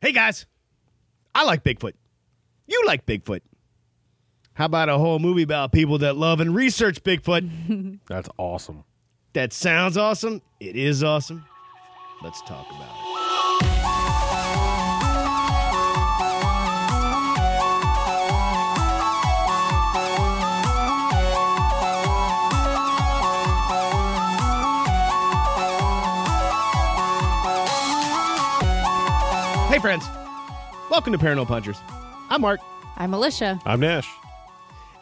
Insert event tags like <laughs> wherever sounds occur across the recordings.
Hey guys, I like Bigfoot. You like Bigfoot. How about a whole movie about people that love and research Bigfoot? <laughs> That's awesome. that sounds awesome. It is awesome. Let's talk about it. Hey, friends. Welcome to Paranormal Punchers. I'm Mark. I'm Alicia. I'm Nash.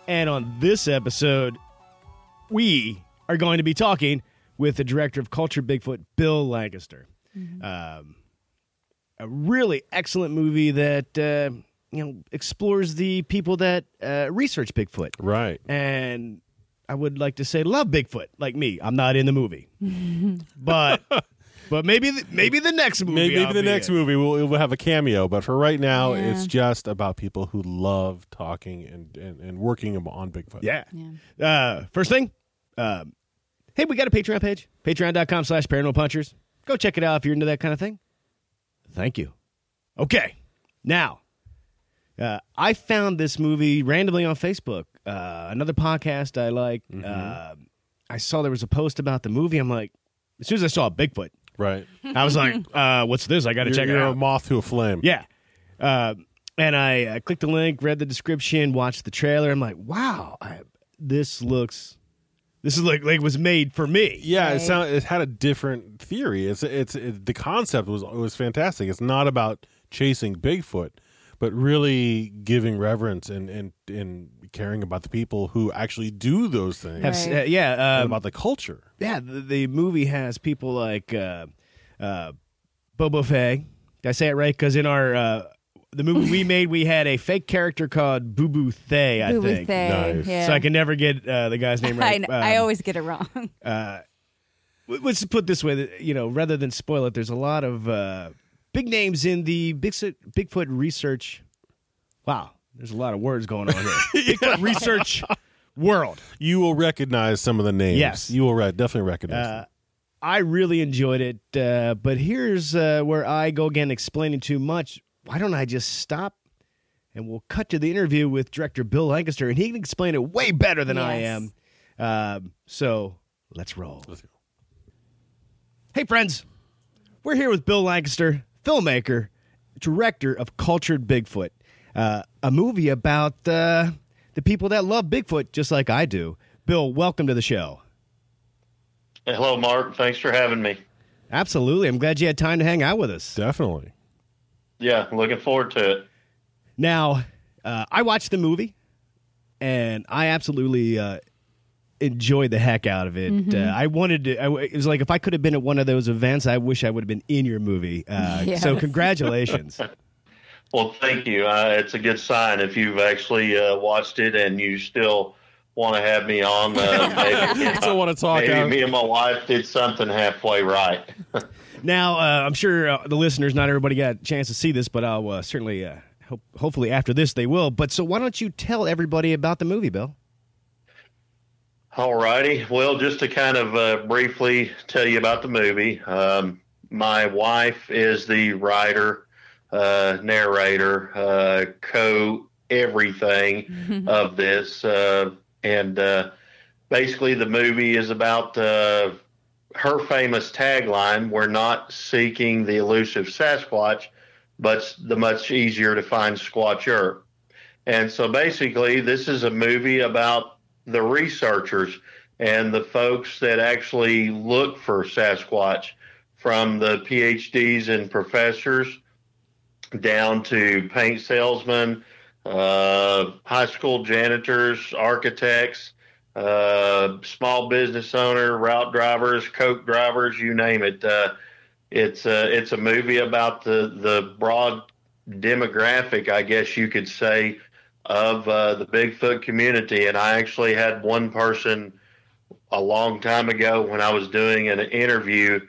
And on this episode, we are going to be talking with the director of Cultured Bigfoot, Bill Lancaster. Um, a really excellent movie that uh, you know explores the people that uh, research Bigfoot, Right. and I would like to say love Bigfoot, like me. I'm not in the movie, <laughs> but but maybe the, maybe the next movie. Maybe, maybe the next in. movie we'll, we'll have a cameo, but for right now, Yeah. it's just about people who love talking and, and, and working on Bigfoot. Yeah. Yeah. Uh, first thing, um, hey, we got a Patreon page, patreon.com slash paranormal punchers. Go check it out if you're into that kind of thing. Thank you. Okay. Now, uh, I found this movie randomly on Facebook. Uh, another podcast I like. Uh, I saw there was a post about the movie. I'm like, as soon as I saw Bigfoot, Right. I was like, <laughs> uh, what's this? I got to You're, check it you're out. a moth to a flame. Yeah. Uh, and I uh, clicked the link, read the description, watched the trailer. I'm like, wow, I, this looks, this is like like it was made for me. Yeah, it Right. sound it had a different theory. It's it's it, the concept was was fantastic. It's not about chasing Bigfoot, but really giving reverence and and and caring about the people who actually do those things. Have Right. uh, yeah, and um, about the culture. yeah. The, the movie has people like uh, uh, Bobo Fay. Did I say it right? Because in our uh, the movie we made, we had a fake character called Boo Boo Thay. I Boo Boo think. Thay, Nice. Yeah. So I can never get uh, the guy's name right. I Um, always get it wrong. uh, let- let's put it this way, you know, rather than spoil it, there's a lot of uh, big names in the Bigfoot, Bigfoot research. Wow, there's a lot of words going on here. <laughs> Bigfoot research world. You will recognize some of the names. Yes. you will re- definitely recognize. Uh, them. I really enjoyed it, uh, but here's uh, where I go again explaining too much. Why don't I just stop and we'll cut to the interview with director Bill Lancaster, and he can explain it way better than I am. Um, so let's roll. Let's go. Hey, friends. We're here with Bill Lancaster, filmmaker, director of Cultured Bigfoot, uh, a movie about uh, the people that love Bigfoot just like I do. Bill, welcome to the show. Hello, Mark. Thanks for having me. Absolutely. I'm glad you had time to hang out with us. Definitely. Yeah, looking forward to it. Now, uh, I watched the movie, and I absolutely uh, enjoyed the heck out of it. Uh, I wanted to. I, it was like if I could have been at one of those events, I wish I would have been in your movie. Uh, <laughs> Yes. So, congratulations. <laughs> Well, thank you. Uh, it's a good sign if you've actually uh, watched it and you still want to have me on. Uh, <laughs> maybe Still wanna talk, Maybe huh? me and my wife did something halfway right. now, uh, I'm sure uh, the listeners, not everybody got a chance to see this, but I'll uh, certainly, uh, hope, hopefully, after this, they will. But so, why don't you tell everybody about the movie, Bill? All righty. Well, just to kind of uh, briefly tell you about the movie, um, my wife is the writer, uh, narrator, uh, co everything <laughs> of this. Uh, and uh, basically, the movie is about uh, her famous tagline We're not seeking the elusive Sasquatch, but the much easier to find Squatcher. And so basically, this is a movie about the researchers and the folks that actually look for Sasquatch, from the PhDs and professors down to paint salesmen, uh, high school janitors, architects, uh, small business owner, route drivers, coke drivers, you name it. Uh, it's a it's a movie about the the broad demographic, I guess you could say, of uh, the Bigfoot community. And I actually had one person a long time ago when I was doing an interview,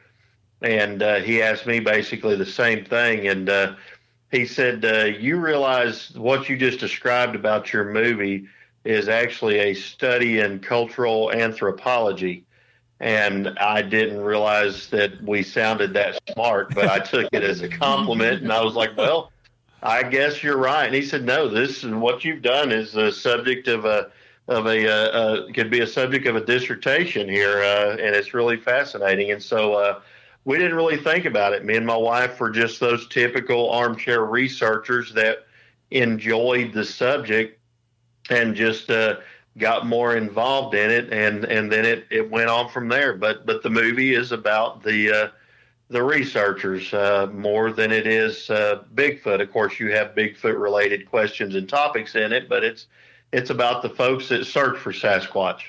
and uh, he asked me basically the same thing. And uh, he said, uh, You realize what you just described about your movie is actually a study in cultural anthropology. And I didn't realize that we sounded that smart, but I took it as a compliment. And I was like, Well, I guess you're right. And he said, No, this is what you've done is the subject of a of a uh, uh, could be a subject of a dissertation here, uh, and it's really fascinating. And so uh, we didn't really think about it. Me and my wife were just those typical armchair researchers that enjoyed the subject and just uh, got more involved in it, and and then it, it went on from there. But but the movie is about the uh, the researchers uh, more than it is uh, Bigfoot. Of course, you have Bigfoot related questions and topics in it, but it's it's about the folks that search for Sasquatch.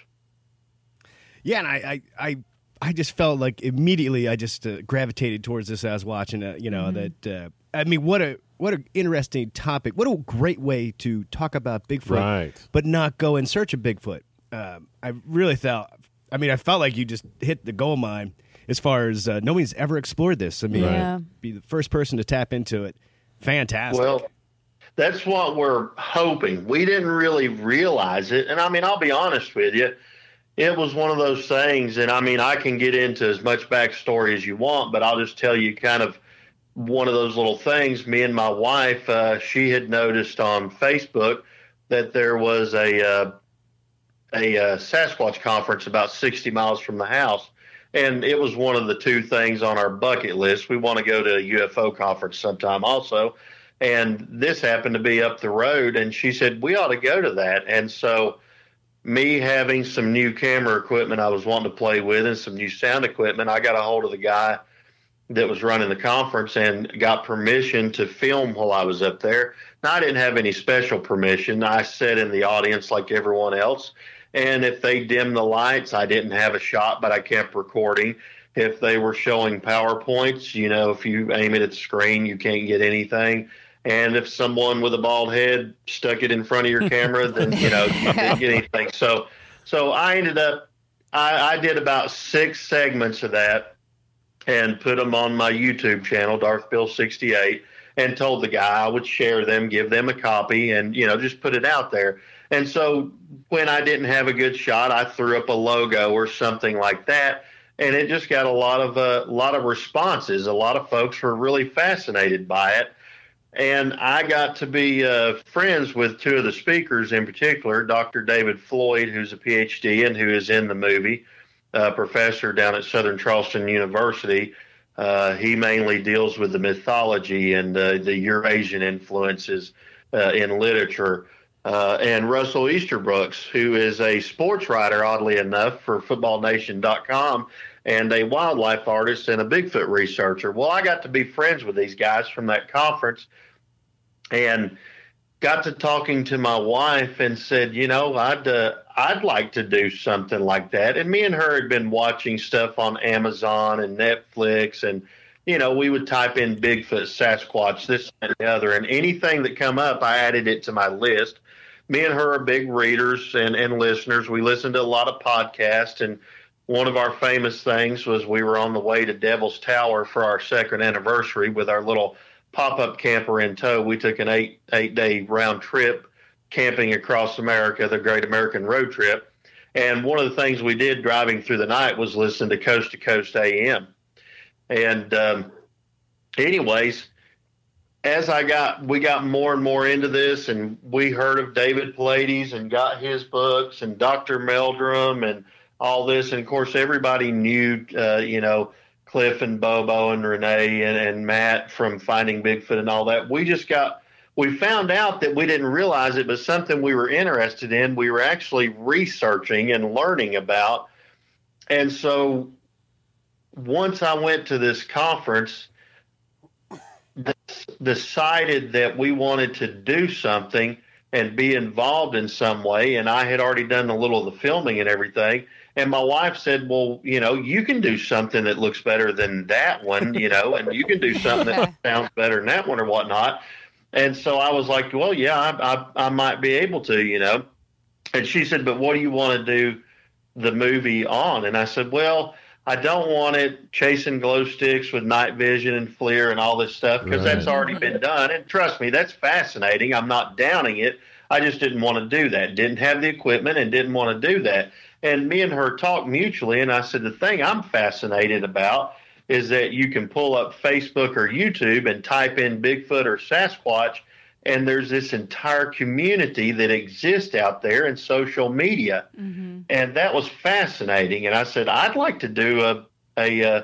Yeah, and I, I, I, I just felt like immediately I just uh, gravitated towards this as I was watching it. You know that uh, I mean, what a what an interesting topic. What a great way to talk about Bigfoot, Right. but not go in search of Bigfoot. Um, I really felt. I mean, I felt like you just hit the gold mine as far as uh, nobody's ever explored this. I mean, Yeah. be the first person to tap into it. Fantastic. Well, that's what we're hoping. We didn't really realize it. And I mean, I'll be honest with you. It was one of those things. And I mean, I can get into as much backstory as you want, but I'll just tell you kind of one of those little things. Me and my wife, uh, she had noticed on Facebook that there was a, uh, a uh, Sasquatch conference about 60 miles from the house. And it was one of the two things on our bucket list. We want to go to a UFO conference sometime also. And this happened to be up the road and she said we ought to go to that. And so me having some new camera equipment i was wanting to play with and some new sound equipment i got a hold of the guy that was running the conference and got permission to film while i was up there. Now i didn't have any special permission. I sat in the audience like everyone else and if they dimmed the lights i didn't have a shot but i kept recording if they were showing powerpoints you know if you aim it at the screen you can't get anything and if someone with a bald head stuck it in front of your camera, <laughs> then you know you didn't get anything. So, so I ended up, I, I did about six segments of that, and put them on my YouTube channel, Darth Bill sixty eight, and told the guy I would share them, give them a copy, and you know just put it out there. And so when I didn't have a good shot, I threw up a logo or something like that, and it just got a lot of a uh, lot of responses. A lot of folks were really fascinated by it and I got to be uh, friends with two of the speakers in particular, Dr. David Floyd, who's a PhD and who is in the movie, uh, professor down at Southern Charleston University. Uh, he mainly deals with the mythology and uh, the Eurasian influences uh, in literature. Uh, and Russell Easterbrooks, who is a sports writer, oddly enough, for FootballNation.com and a wildlife artist and a Bigfoot researcher. Well, I got to be friends with these guys from that conference and got to talking to my wife and said, you know, I'd uh, I'd like to do something like that. And me and her had been watching stuff on Amazon and Netflix, and you know, we would type in Bigfoot, Sasquatch, this and the other, and anything that come up, I added it to my list. Me and her are big readers and, and listeners. We listen to a lot of podcasts, and one of our famous things was we were on the way to Devil's Tower for our second anniversary with our little pop up camper in tow. We took an eight eight day round trip camping across America, the Great American Road Trip. And one of the things we did driving through the night was listen to Coast to Coast AM. And um, anyways, as I got, we got more and more into this, and we heard of David Paulides and got his books, and Dr. Meldrum, and all this. And of course, everybody knew, uh, you know, Cliff and Bobo and Ranae and, and Matt from Finding Bigfoot and all that. We just got, we found out that we didn't realize it, but something we were interested in, we were actually researching and learning about. And so once I went to this conference, decided that we wanted to do something and be involved in some way. And I had already done a little of the filming and everything. And my wife said, "Well, you know, you can do something that looks better than that one, you know, and you can do <laughs> something that sounds better than that one or whatnot." And so I was like, "Well, yeah, I, I, I might be able to, you know." And she said, "But what do you want to do the movie on?" And I said, "Well." I don't want it chasing glow sticks with night vision and FLIR and all this stuff because Right. that's already been done. And trust me, that's fascinating. I'm not downing it. I just didn't want to do that. Didn't have the equipment and didn't want to do that. And me and her talked mutually, and I said, the thing I'm fascinated about is that you can pull up Facebook or YouTube and type in Bigfoot or Sasquatch, and there's this entire community that exists out there in social media. And that was fascinating. And I said, I'd like to do a, a, uh,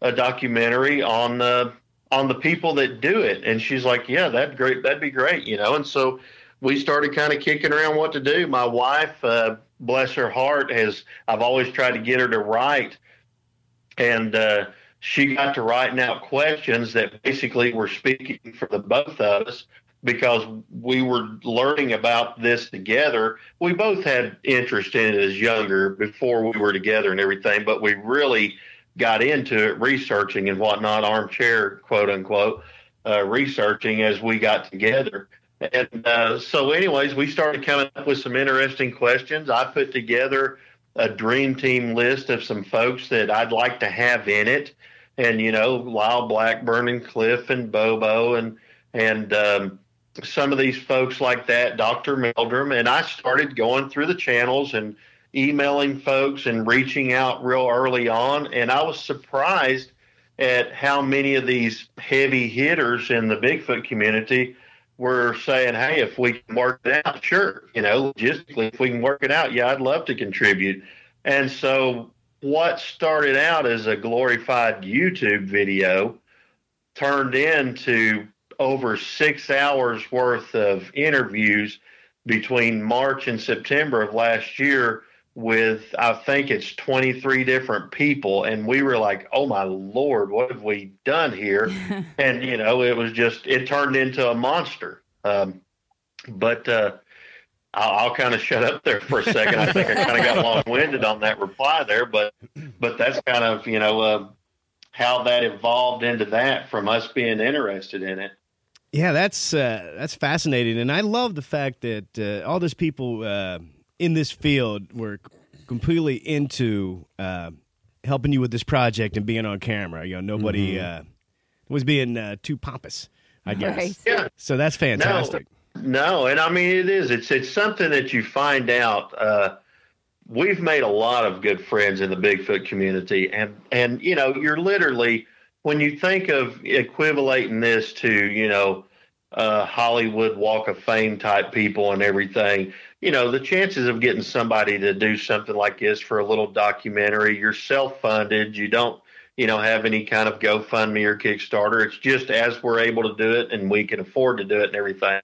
a documentary on the on the people that do it. And she's like, yeah, that'd great. That'd be great, you know. And so we started kind of kicking around what to do. My wife, uh, bless her heart, has I've always tried to get her to write, and uh, she got to writing out questions that basically were speaking for the both of us because we were learning about this together. We both had interest in it as younger before we were together and everything, but we really got into it researching and whatnot, armchair quote unquote, uh, researching as we got together. And uh, so, anyways, we started coming up with some interesting questions. I put together a dream team list of some folks that I'd like to have in it, and you know, Lyle Blackburn and Cliff and Bobo and and um, some of these folks like that, Dr. Meldrum, and I started going through the channels and emailing folks and reaching out real early on, and I was surprised at how many of these heavy hitters in the Bigfoot community were saying, "Hey, if we can work it out, sure, you know, logistically, if we can work it out, yeah, I'd love to contribute." And so, what started out as a glorified YouTube video turned into over six hours worth of interviews between March and September of last year with I think it's 23 different people. And we were like oh my lord what have we done here? <laughs> And you know it was just it turned into a monster. Um, but uh, I'll, I'll kind of shut up there for a second. I think I kind of got <laughs> long-winded on that reply there but but that's kind of you know uh, how that evolved into that from us being interested in it Yeah, that's uh, that's fascinating, and I love the fact that uh, all these people uh, in this field were completely into uh, helping you with this project and being on camera. You know, nobody uh, was being uh, too pompous, I guess. Right. yeah So that's fantastic. No, and I mean it is. It's it's something that you find out. Uh, we've made a lot of good friends in the Bigfoot community, and and you know you're literally when you think of equating this to you know uh, Hollywood Walk of Fame type people and everything. You know the chances of getting somebody to do something like this for a little documentary. You're self funded. You don't you know have any kind of GoFundMe or Kickstarter. It's just as we're able to do it and we can afford to do it and everything.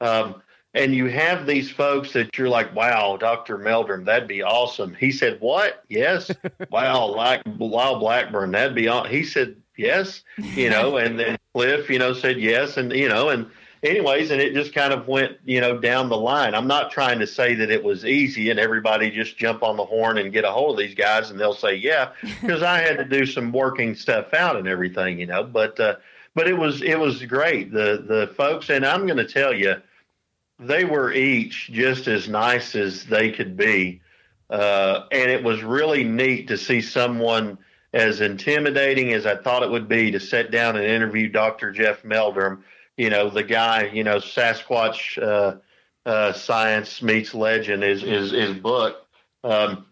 Um, and you have these folks that you're like, wow, Dr. Meldrum, that'd be awesome. He said, what? Yes. <laughs> wow, like Lyle Blackburn, that'd be awesome. He said, yes, you know, and then <laughs> Cliff, you know, said yes. And, you know, and anyways, and it just kind of went, you know, down the line. I'm not trying to say that it was easy and everybody just jump on the horn and get a hold of these guys and they'll say, yeah, <laughs> because I had to do some working stuff out and everything, you know, but, uh, but it was, it was great. The, the folks, and I'm going to tell you, they were each just as nice as they could be. Uh, and it was really neat to see someone as intimidating as I thought it would be to sit down and interview Dr. Jeff Meldrum, you know, the guy, you know, Sasquatch uh, uh, Science Meets Legend is, is his book. Um,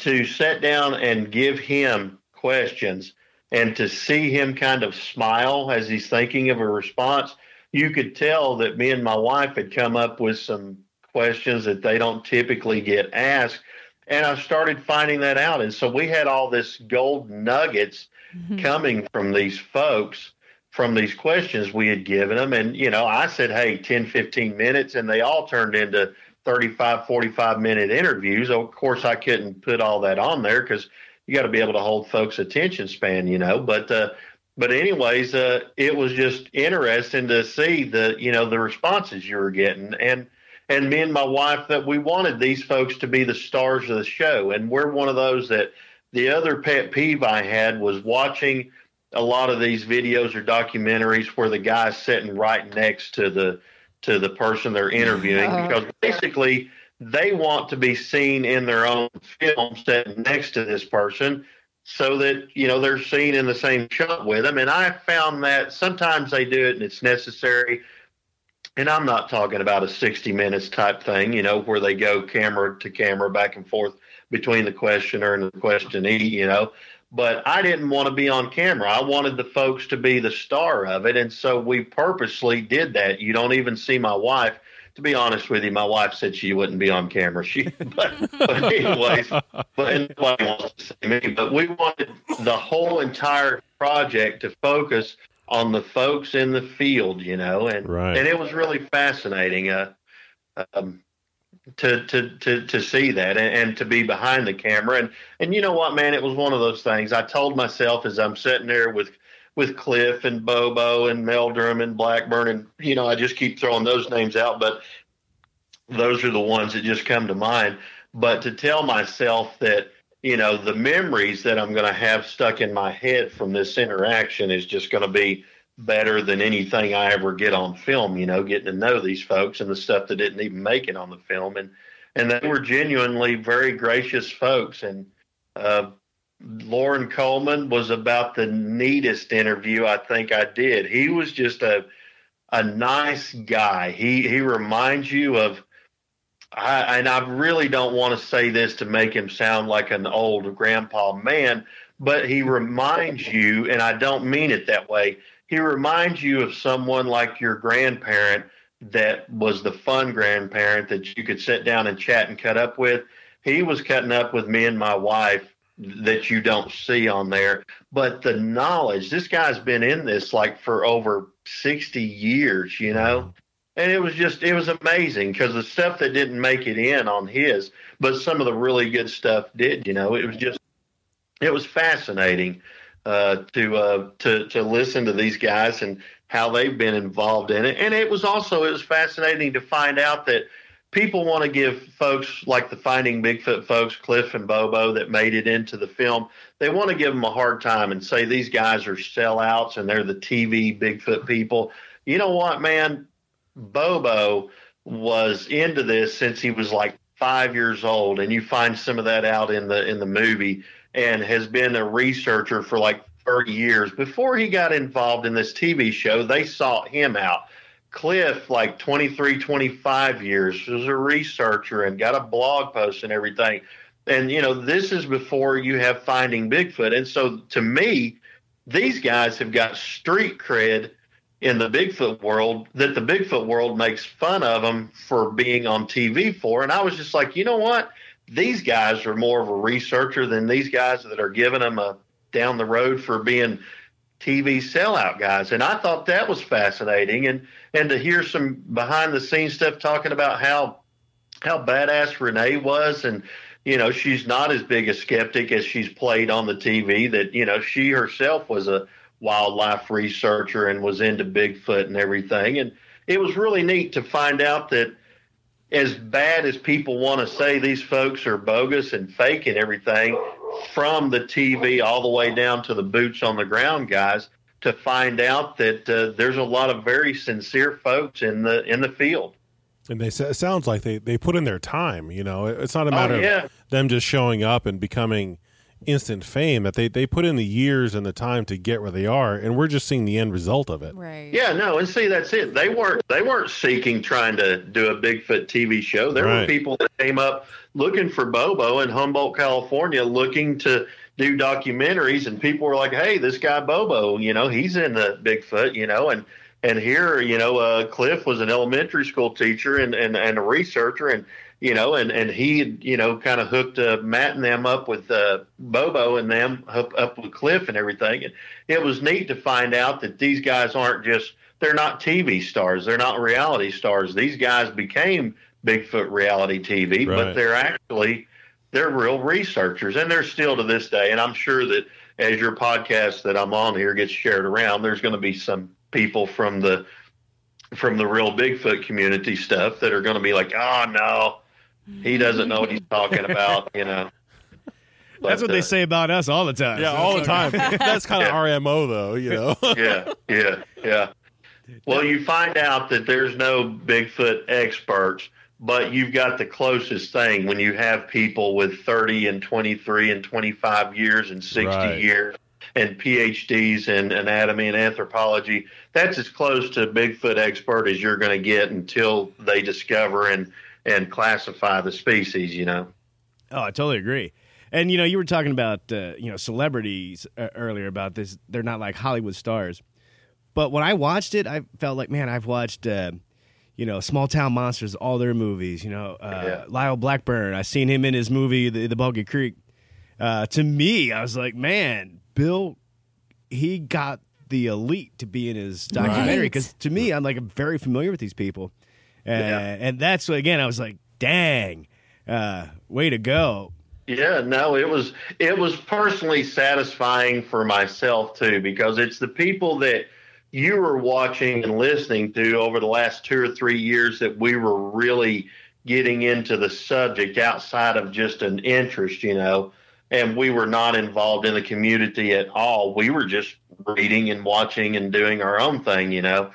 to sit down and give him questions and to see him kind of smile as he's thinking of a response you could tell that me and my wife had come up with some questions that they don't typically get asked. And I started finding that out. And so we had all this gold nuggets coming from these folks from these questions we had given them. And, you know, I said, hey, 10, 15 minutes. And they all turned into 35, 45 minute interviews. Of course, I couldn't put all that on there because you got to be able to hold folks' attention span, you know. But, uh, but anyways, uh, it was just interesting to see the you know the responses you were getting, and and me and my wife that we wanted these folks to be the stars of the show. And we're one of those that the other pet peeve I had was watching a lot of these videos or documentaries where the guy's sitting right next to the to the person they're interviewing Uh-huh. because basically they want to be seen in their own film sitting next to this person so that you know they're seen in the same shot with them. And i found that sometimes they do it and it's necessary. And i'm not talking about a 60 minutes type thing you know where they go camera to camera back and forth between the questioner and the questionee you know. But i didn't want to be on camera. I wanted the folks to be the star of it. And so we purposely did that. You don't even see my wife to be honest with you, my wife said she wouldn't be on camera. She, <laughs> but, but anyways, but nobody wants to see me. But we wanted the whole entire project to focus on the folks in the field, you know, and Right. and it was really fascinating uh, um, to to to to see that and, and to be behind the camera. And and you know what, man, it was one of those things. I told myself as I'm sitting there with with Cliff and Bobo and Meldrum and Blackburn and you know I just keep throwing those names out, but those are the ones that just come to mind. But to tell myself that you know the memories that I'm going to have stuck in my head from this interaction is just going to be better than anything I ever get on film. You know, getting to know these folks and the stuff that didn't even make it on the film, and and they were genuinely very gracious folks. And uh, Loren Coleman was about the neatest interview I think I did. He was just a a nice guy. He he reminds you of I, and I really don't want to say this to make him sound like an old grandpa man, but he reminds you, and I don't mean it that way. He reminds you of someone like your grandparent that was the fun grandparent that you could sit down and chat and cut up with. He was cutting up with me and my wife that you don't see on there. But the knowledge, this guy's been in this like for over 60 years, you know? And it was just, it was amazing because the stuff that didn't make it in on his, but some of the really good stuff did, you know? It was just, it was fascinating uh, to uh, to to listen to these guys and how they've been involved in it. And it was also it was fascinating to find out that people want to give folks like the Finding Bigfoot folks, Cliff and Bobo, that made it into the film. They want to give them a hard time and say these guys are sellouts and they're the TV Bigfoot people. You know what, man? Bobo was into this since he was like five years old, and you find some of that out in the in the movie, and has been a researcher for like 30 years. Before he got involved in this TV show, they sought him out. Cliff, like 23, 25 years, was a researcher and got a blog post and everything. And, you know, this is before you have Finding Bigfoot. And so to me, these guys have got street cred in the Bigfoot world that the Bigfoot world makes fun of them for being on TV for. And I was just like, you know what? These guys are more of a researcher than these guys that are giving them a down the road for being TV sellout guys. And I thought that was fascinating. And and to hear some behind the scenes stuff talking about how how badass Ranae was and you know she's not as big a skeptic as she's played on the TV that you know she herself was a wildlife researcher and was into Bigfoot and everything and it was really neat to find out that as bad as people want to say these folks are bogus and fake and everything from the TV all the way down to the boots on the ground guys to find out that uh, there's a lot of very sincere folks in the in the field. And they it sounds like they they put in their time. You know, it's not a Oh, matter yeah. of them just showing up and becoming instant fame. That they they put in the years and the time to get where they are, and we're just seeing the end result of it. Right. Yeah, no, and see that's it. They weren't they weren't seeking trying to do a Bigfoot TV show. There were people that came up looking for Bobo in Humboldt, California, looking to do documentaries, and people were like, "Hey, this guy Bobo, you know, he's in the Bigfoot, you know," and and here, you know, uh, Cliff was an elementary school teacher and and, and a researcher, and you know, and and he, you know, kind of hooked uh, Matt and them up with uh, Bobo and them hook up with Cliff and everything, and it was neat to find out that these guys aren't just they're not TV stars, they're not reality stars. These guys became Bigfoot reality TV, Right. but they're actually they're real researchers, and they're still to this day. And I'm sure that as your podcast that I'm on here gets shared around, there's going to be some people from the from the real Bigfoot community stuff that are going to be like, oh no, he doesn't know what he's talking about, you know. <laughs> That's But, what they uh, say about us all the time. Yeah, all the time. <laughs> That's kind of Yeah. our mo, though. You know. <laughs> yeah, yeah, yeah. Well, you find out that there's no Bigfoot experts, but you've got the closest thing when you have people with 30 and 23 and 25 years and 60 Right. years and PhDs in anatomy and anthropology. That's as close to Bigfoot expert as you're going to get until they discover and and classify the species. You know. Oh, I totally agree. And you know, you were talking about uh, you know celebrities uh, earlier about this. They're not like Hollywood stars. But when I watched it, I felt like, man, I've watched uh, you know Small Town Monsters, all their movies. You know, uh, Yeah. Lyle Blackburn. I seen him in his movie, The, the Boggy Creek. Uh, to me, I was like, man, Bill, he got the elite to be in his documentary. Right. Because to me, I'm like very familiar with these people, uh, Yeah. and that's again, I was like, dang, uh, way to go. Yeah, no, it was it was personally satisfying for myself too because it's the people that you were watching and listening to over the last two or three years that we were really getting into the subject outside of just an interest, you know, and we were not involved in the community at all. We were just reading and watching and doing our own thing, you know.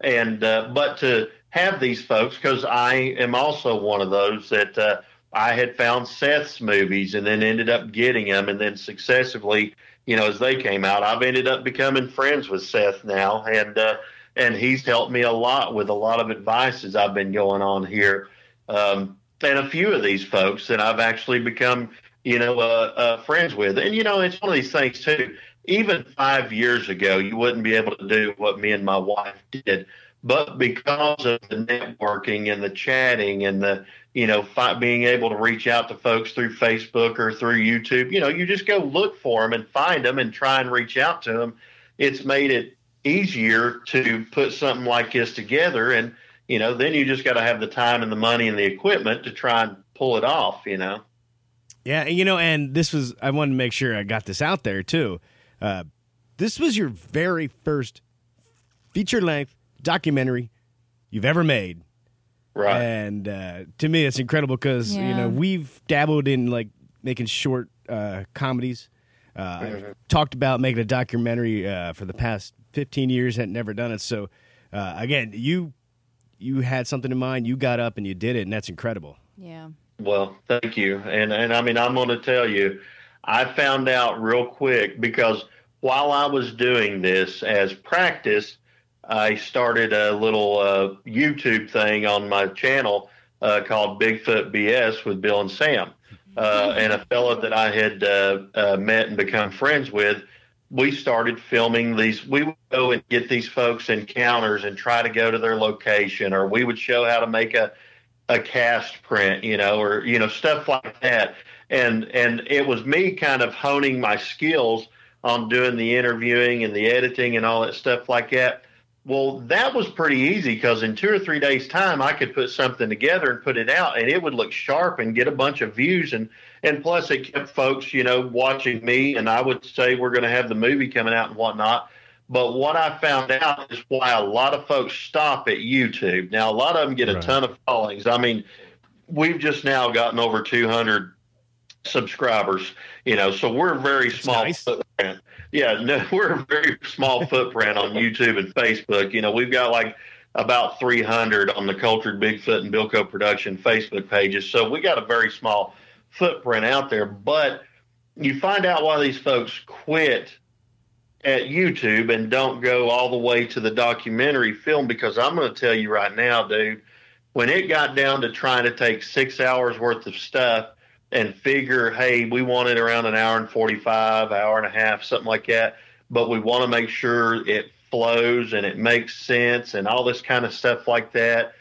And uh, but to have these folks because I am also one of those that uh, I had found Seth's movies and then ended up getting them, and then successively, you know, as they came out, I've ended up becoming friends with Seth now, and uh, and he's helped me a lot with a lot of advice as I've been going on here, um, and a few of these folks that I've actually become, you know, uh, uh, friends with, and you know, it's one of these things too. Even five years ago, you wouldn't be able to do what me and my wife did but because of the networking and the chatting and the you know fi- being able to reach out to folks through Facebook or through YouTube, you know, you just go look for them and find them and try and reach out to them. It's made it easier to put something like this together, and you know, then you just got to have the time and the money and the equipment to try and pull it off. You know. Yeah, you know, and this was I wanted to make sure I got this out there too. Uh, this was your very first feature length documentary you've ever made, Right. and uh, to me, it's incredible because you know we've dabbled in like making short uh, comedies. Uh, I've talked about making a documentary uh, for the past fifteen years, had never done it. So uh, again, you you had something in mind, you got up and you did it, and that's incredible. Yeah. Well, thank you. And and I mean, I'm going to tell you, I found out real quick because while I was doing this as practice, I started a little uh, YouTube thing on my channel uh, called Bigfoot BS with Bill and Sam, uh, <laughs> and a fellow that I had uh, uh, met and become friends with. We started filming these. We would go and get these folks encounters and try to go to their location, or we would show how to make a a cast print, you know, or you know stuff like that. And and it was me kind of honing my skills on doing the interviewing and the editing and all that stuff like that. Well, that was pretty easy because in two or three days' time, I could put something together and put it out, and it would look sharp and get a bunch of views. And and plus, it kept folks, you know, watching me. And I would say we're going to have the movie coming out and whatnot. But what I found out is why a lot of folks stop at YouTube. Now, a lot of them get a Right. ton of followings. I mean, we've just now gotten over 200 subscribers, you know, so we're a very small nice. footprint. Yeah, no, <laughs> we're a very small footprint on YouTube and Facebook. You know, we've got like about 300 on the Cultured Bigfoot and Bilko Production Facebook pages. So we got a very small footprint out there. But you find out why these folks quit at YouTube and don't go all the way to the documentary film because I'm going to tell you right now, dude, when it got down to trying to take six hours worth of stuff and figure, hey, we want it around an hour and 45, hour and a half, something like that, but we want to make sure it flows and it makes sense and all this kind of stuff like that.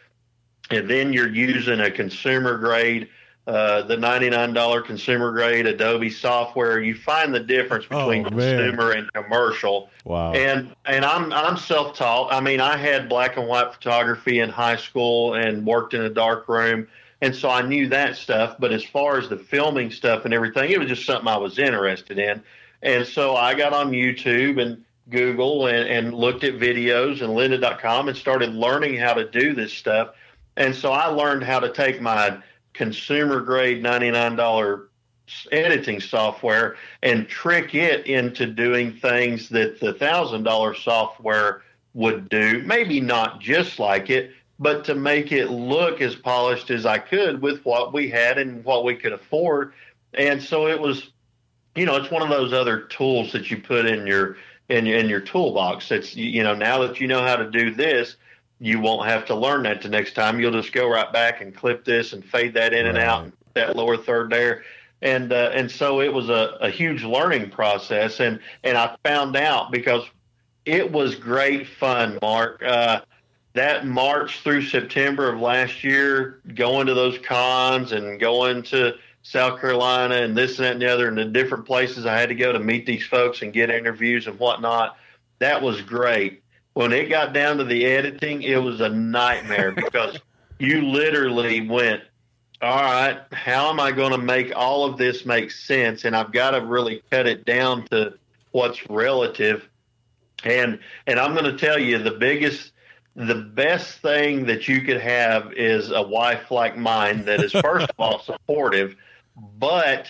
And then you're using a consumer grade uh, the $99 consumer grade Adobe software, you find the difference Oh, between man. consumer and commercial. Wow. And and I'm I'm self taught. I mean, I had black and white photography in high school and worked in a dark room, and so I knew that stuff. But as far as the filming stuff and everything, it was just something I was interested in. And so I got on YouTube and Google and, and looked at videos and lynda.com and started learning how to do this stuff. And so I learned how to take my consumer grade $99 editing software and trick it into doing things that the $1,000 software would do. Maybe not just like it, but to make it look as polished as I could with what we had and what we could afford. And so it was, you know, it's one of those other tools that you put in your in, in your toolbox. It's you know now that you know how to do this, you won't have to learn that the next time. You'll just go right back and clip this and fade that in and out, that lower third there. And uh, and so it was a, a huge learning process, and and I found out because it was great fun, Mark. Uh, that March through September of last year, going to those cons and going to South Carolina and this and that and the other, and the different places I had to go to meet these folks and get interviews and whatnot. That was great. When it got down to the editing, it was a nightmare <laughs> because you literally went, all right, how am I going to make all of this make sense? And I've got to really cut it down to what's relative. And and I'm going to tell you the biggest the best thing that you could have is a wife like mine that is first of all <laughs> supportive, but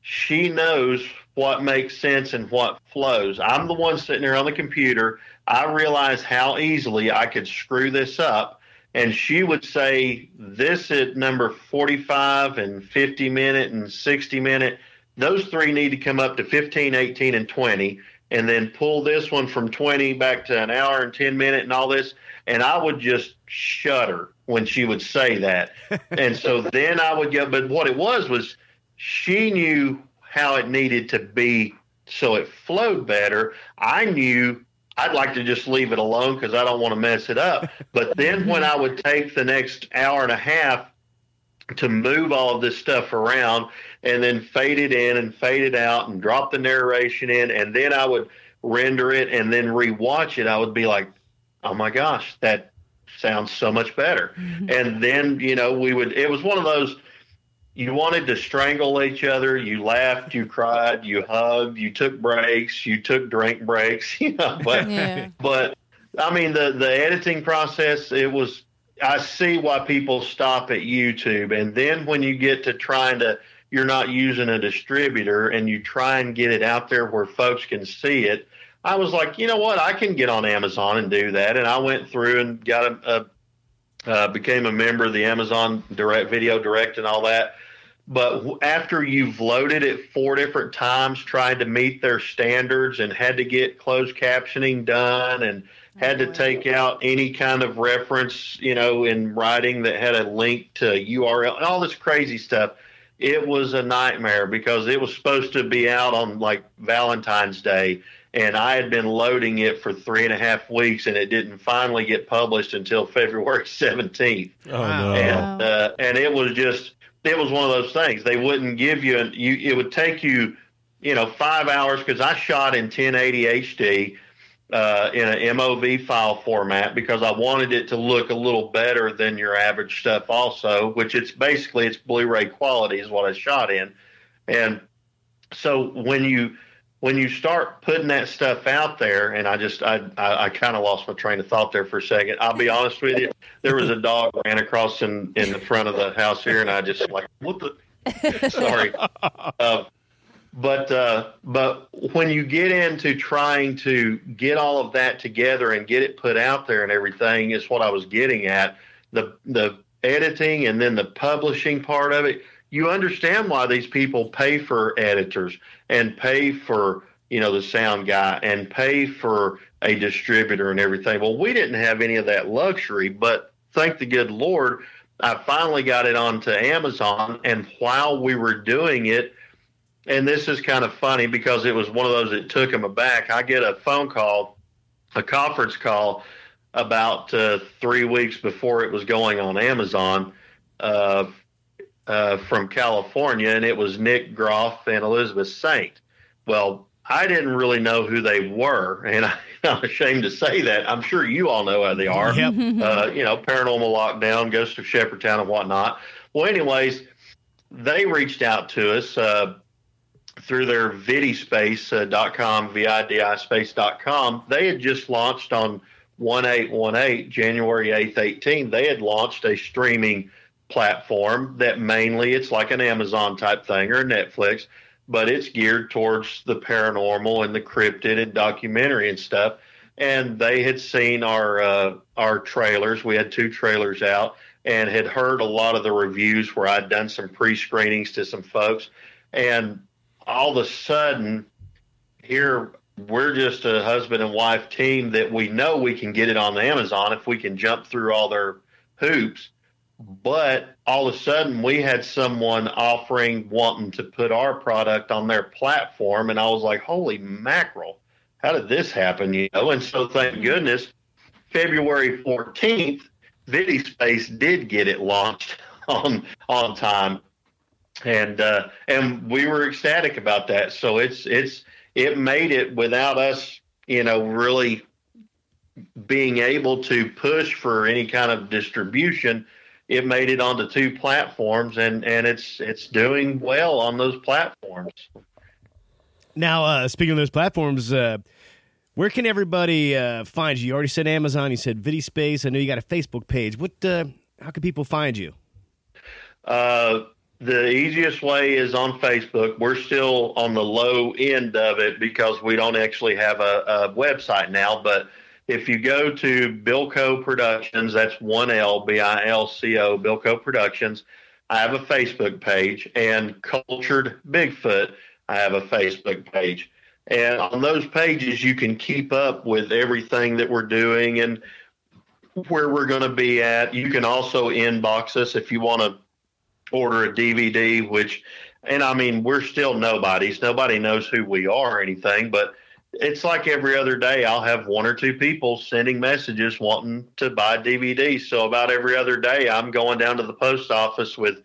she knows what makes sense and what flows. I'm the one sitting there on the computer. I realize how easily I could screw this up. And she would say, This at number 45 and 50 minute and 60 minute, those three need to come up to 15, 18, and 20, and then pull this one from 20 back to an hour and 10 minute and all this and I would just shudder when she would say that. <laughs> and so then I would go, but what it was was she knew how it needed to be so it flowed better. I knew I'd like to just leave it alone because I don't want to mess it up. <laughs> But then when I would take the next hour and a half to move all of this stuff around and then fade it in and fade it out and drop the narration in, and then I would render it and then rewatch it, I would be like, oh my gosh, that sounds so much better. Mm-hmm. And then, you know, we would, it was one of those, you wanted to strangle each other. You laughed, you cried, you hugged, you took breaks, you took drink breaks, <laughs> you know, but, yeah. but I mean, the, the editing process, it was, I see why people stop at YouTube. And then when you get to trying to, you're not using a distributor and you try and get it out there where folks can see it, I was like, you know what, I can get on Amazon and do that. And I went through and got a, a uh, became a member of the Amazon Direct Video Direct and all that. But after you've loaded it four different times, trying to meet their standards, and had to get closed captioning done, and had to take out any kind of reference, you know, in writing that had a link to URL and all this crazy stuff. It was a nightmare because it was supposed to be out on like Valentine's Day and I had been loading it for three and a half weeks, and it didn't finally get published until February <laughs> seventeenth. Oh no! And uh, and it was just it was one of those things. They wouldn't give you an you. It would take you, you know, five hours because I shot in 1080 HD. Uh, in an MOV file format because I wanted it to look a little better than your average stuff, also, which it's basically it's Blu-ray quality is what I shot in, and so when you when you start putting that stuff out there, and I just I I, I kind of lost my train of thought there for a second. I'll be honest with you. There was a dog ran across in in the front of the house here, and I just like what the <laughs> sorry. Uh, but uh, but when you get into trying to get all of that together and get it put out there and everything is what I was getting at. The the editing and then the publishing part of it you understand why these people pay for editors and pay for you know the sound guy and pay for a distributor and everything. Well, we didn't have any of that luxury, but thank the good Lord, I finally got it onto Amazon. And while we were doing it, and this is kind of funny because it was one of those that took him aback. I get a phone call, a conference call about uh, three weeks before it was going on Amazon uh, uh, from California, and it was Nick Groff and Elizabeth Saint. Well, I didn't really know who they were, and <laughs> I, am ashamed to say that. I'm sure you all know who they are. Yep. Uh, you know, Paranormal Lockdown, Ghost of Shepherdstown, and whatnot. Well, anyways, they reached out to us uh, through their vidispace.com, V-I-D-I space.com, they had just launched on 1818, January 8th, 18. They had launched a streaming platform that mainly it's like an Amazon type thing or Netflix, but it's geared towards the paranormal and the cryptid and documentary and stuff. And they had seen our uh, our trailers. We had two trailers out and had heard a lot of the reviews where I'd done some pre screenings to some folks. And all of a sudden, here we're just a husband and wife team that we know we can get it on Amazon if we can jump through all their hoops. But all of a sudden, we had someone offering wanting to put our product on their platform, and I was like, "Holy mackerel! How did this happen?" You know. And so, thank mm-hmm. goodness, February fourteenth, VidiSpace did get it launched <laughs> on on time, and uh, and we were ecstatic about that. So it's it's it made it without us, you know, really being able to push for any kind of distribution it made it onto two platforms and and it's it's doing well on those platforms Now, uh, speaking of those platforms, uh, where can everybody uh, find you? You already said Amazon. You said VidiSpace. I know you got a Facebook page. What? Uh, how can people find you? uh, the easiest way is on facebook we're still on the low end of it because we don't actually have a, a website now but if you go to Bilco Productions, that's one L B I L C O, Bilco Productions. I have a Facebook page, and Cultured Bigfoot, I have a Facebook page. And on those pages, you can keep up with everything that we're doing and where we're going to be at. You can also inbox us if you want to order a DVD, which, and I mean, we're still nobodies. Nobody knows who we are or anything, but it's like every other day I'll have one or two people sending messages wanting to buy DVDs. So about every other day I'm going down to the post office with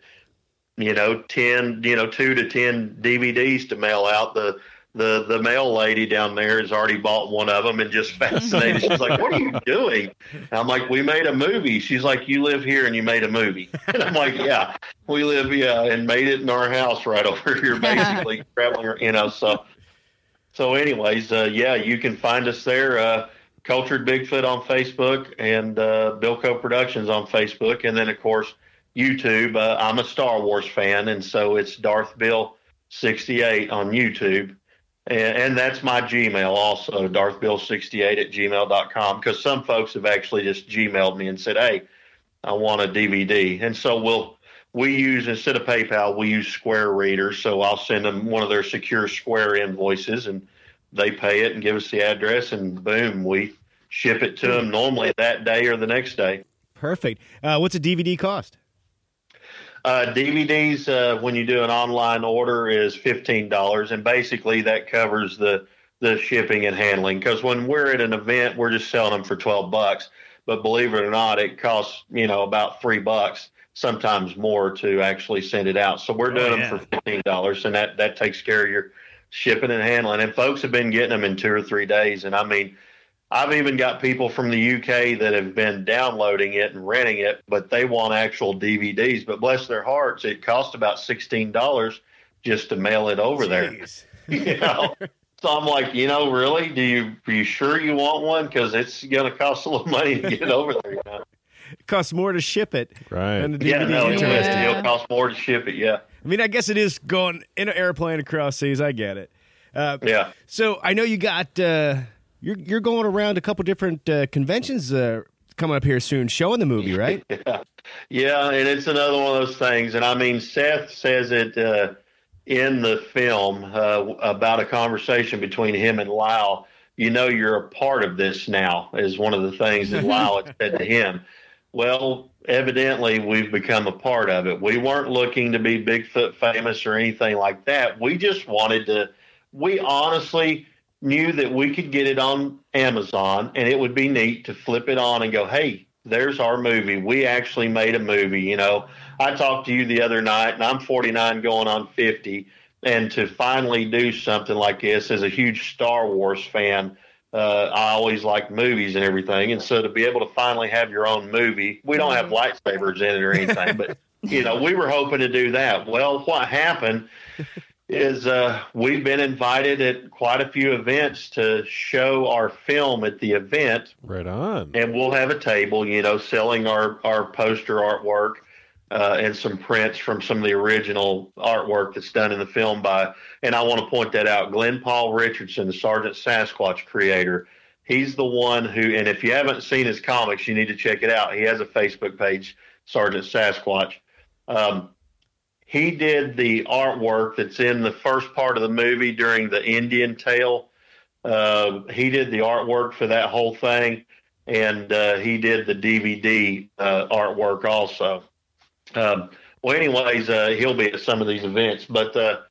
you know 10 you know 2 to 10 DVDs to mail out the the the mail lady down there has already bought one of them and just <laughs> fascinated. She's like, "What are you doing?" And I'm like, "We made a movie." She's like, "You live here and you made a movie?" <laughs> And I'm like, "Yeah, we live yeah, and made it in our house right <laughs> over here, basically traveling, you know." So so, anyways, uh, yeah, you can find us there. Uh, Cultured Bigfoot on Facebook and uh, Bilco Productions on Facebook, and then of course YouTube. Uh, I'm a Star Wars fan, and so it's Darth Bill 68 on YouTube, and, and that's my Gmail also, DarthBill68 at gmail.com. Because some folks have actually just Gmailed me and said, "Hey, I want a DVD," and so we'll we use instead of PayPal, we use Square Reader. So I'll send them one of their secure Square invoices, and they pay it and give us the address, and boom, we ship it to them normally that day or the next day. Perfect. Uh, what's a DVD cost? Uh, DVDs, uh, when you do an online order, is fifteen dollars, and basically that covers the the shipping and handling. Because when we're at an event, we're just selling them for twelve bucks. But believe it or not, it costs you know about three bucks sometimes more to actually send it out. So we're doing Oh, yeah. them for fifteen dollars, and that that takes care of your shipping and handling. And folks have been getting them in two or three days. And I mean, I've even got people from the UK that have been downloading it and renting it, but they want actual DVDs. But bless their hearts, it cost about sixteen dollars just to mail it over there. <laughs> <laughs> You know. So I'm like, you know, really? Do you are you sure you want one? Because it's going to cost a little money to get it over there. You know? It costs more to ship it Right. than the Yeah, no, it will. interesting. Yeah. It'll cost more to ship it. Yeah, I mean, I guess it is going in an airplane across seas. I get it. Uh, yeah. So I know you got uh, you're you're going around a couple different uh, conventions uh, coming up here soon, showing the movie, right? <laughs> Yeah, yeah, and it's another one of those things. And I mean, Seth says it uh, in the film uh, about a conversation between him and Lyle. You know, you're a part of this now, is one of the things that Lyle had said to him. Well, evidently, we've become a part of it. We weren't looking to be Bigfoot famous or anything like that. We just wanted to. We honestly knew that we could get it on Amazon and it would be neat to flip it on and go, hey, there's our movie. We actually made a movie. You know, I talked to you the other night and I'm 49 going on 50. And to finally do something like this as a huge Star Wars fan, uh, I always like movies and everything. And so to be able to finally have your own movie, we don't have lightsabers in it or anything, but you know, we were hoping to do that. Well, what happened is uh, we've been invited at quite a few events to show our film at the event, Right on. and we'll have a table, you know, selling our our poster artwork uh, and some prints from some of the original artwork that's done in the film by. And I want to point that out, Glenn Paul Richardson, the Sergeant Sasquatch creator. He's the one who, and if you haven't seen his comics, you need to check it out. He has a Facebook page, Sergeant Sasquatch. Um, he did the artwork that's in the first part of the movie during the Indian tale. Uh, he did the artwork for that whole thing, and uh, he did the DVD uh, artwork also. Um, well, anyways, uh, he'll be at some of these events, but uh,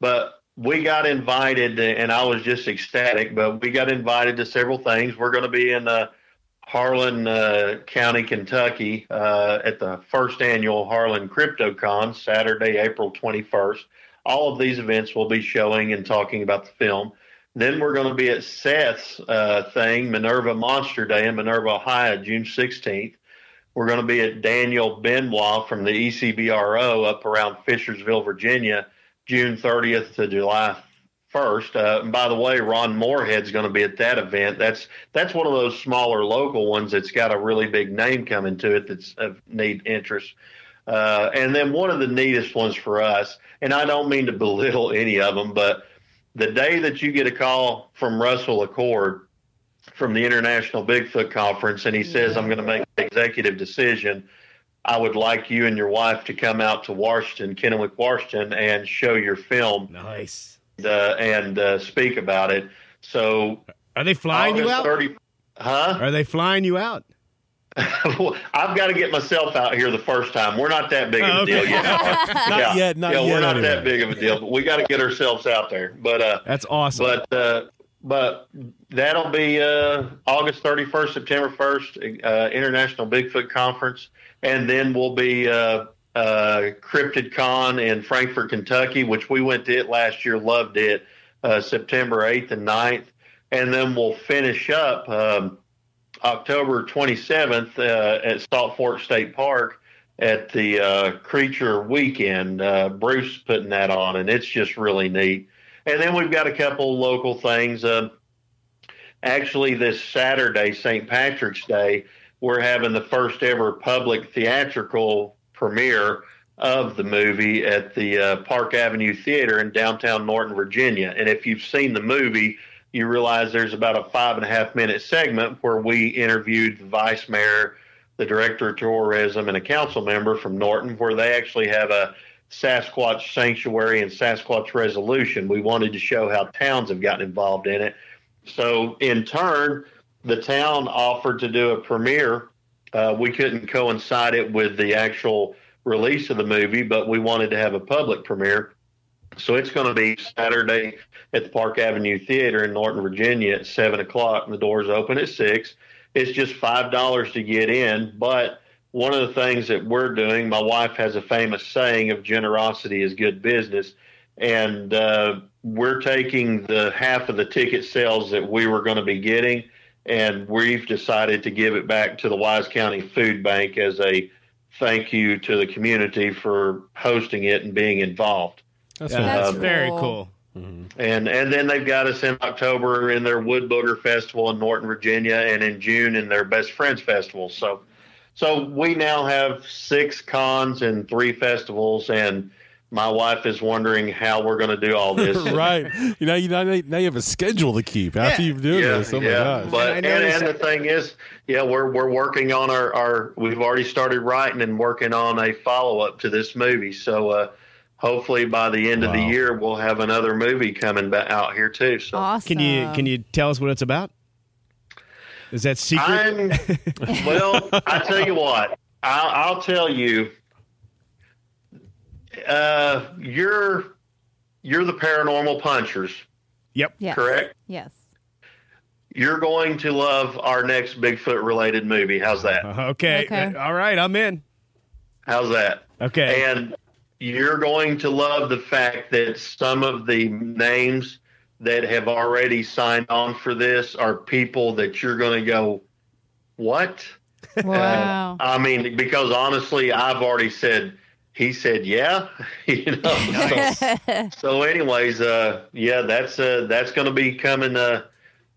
but we got invited, and I was just ecstatic. But we got invited to several things. We're going to be in uh, Harlan uh, County, Kentucky, uh, at the first annual Harlan CryptoCon, Saturday, April 21st. All of these events will be showing and talking about the film. Then we're going to be at Seth's uh, thing, Minerva Monster Day in Minerva, Ohio, June 16th. We're going to be at Daniel Benoit from the ECBRO up around Fishersville, Virginia, June 30th to July 1st. Uh, and by the way, Ron Morehead's going to be at that event. That's that's one of those smaller local ones that's got a really big name coming to it that's of neat interest. Uh, and then one of the neatest ones for us, and I don't mean to belittle <laughs> any of them, but the day that you get a call from Russell Acord from the International Bigfoot Conference, and he says, I'm going to make an executive decision. I would like you and your wife to come out to Washington, Kennewick, Washington, and show your film Nice. Uh, and uh, speak about it. So, Are they flying you out? 30 huh? Are they flying you out? <laughs> Well, I've got to get myself out here the first time. We're not that big of a Oh, okay. deal yet. <laughs> Not yeah. yet, not yeah, yet we're not anyway. that big of a deal, but we got to get ourselves out there. But uh, That's awesome. but uh, but that'll be uh, August 31st, September 1st, uh, International Bigfoot Conference, and then we'll be uh, Cryptid Con in Frankfort, Kentucky, which we went to it last year, loved it, uh, September 8th and 9th, and then we'll finish up um, October 27th uh, at Salt Fork State Park at the uh, Creature Weekend. Uh, Bruce putting that on, and it's just really neat. And then we've got a couple local things. Uh, actually, this Saturday, St. Patrick's Day, we're having the first ever public theatrical premiere of the movie at the uh, Park Avenue Theater in downtown Norton, Virginia. And if you've seen the movie, you realize there's about a five and a half minute segment where we interviewed the vice mayor, the director of tourism, and a council member from Norton, where they actually have a Sasquatch sanctuary and Sasquatch resolution. We wanted to show how towns have gotten involved in it. So, in turn, the town offered to do a premiere. Uh, we couldn't coincide it with the actual release of the movie, but we wanted to have a public premiere. So it's going to be Saturday at the Park Avenue Theater in Norton, Virginia at seven o'clock, and the doors open at six. It's just five dollars to get in, but one of the things that we're doing, my wife has a famous saying of generosity is good business, and uh, we're taking the half of the ticket sales that we were going to be getting, and we've decided to give it back to the Wise County Food Bank as a thank you to the community for hosting it and being involved. That's Yeah, that's uh, That's very cool. cool. Mm-hmm. And and then they've got us in October in their Woodbooger Festival in Norton, Virginia, and in June in their Best Friends Festival. So so we now have six cons and three festivals, and my wife is wondering how we're going to do all this. <laughs> right. You know, you know, now you have a schedule to keep after Yeah. you've doing yeah, this. Oh yeah. But And and, I and the thing is, yeah, we're we're working on our, our we've already started writing and working on a follow up to this movie. So uh, hopefully by the end of the year we'll have another movie coming back out here too. So Awesome. Can you can you tell us what it's about? Is that secret? I'm well. I tell you what, <laughs> I'll, I'll tell you. Uh, you're you're the paranormal punchers, yep. Yes. correct? Yes. You're going to love our next Bigfoot related movie. How's that? <laughs> Okay. Okay. All right. I'm in. How's that? Okay. And you're going to love the fact that some of the names that have already signed on for this are people that you're going to go, what? Wow. <laughs> I mean, because honestly, I've already said he said, "Yeah." <laughs> you know. So, so anyways, uh, yeah, that's uh, that's going to be coming. Uh,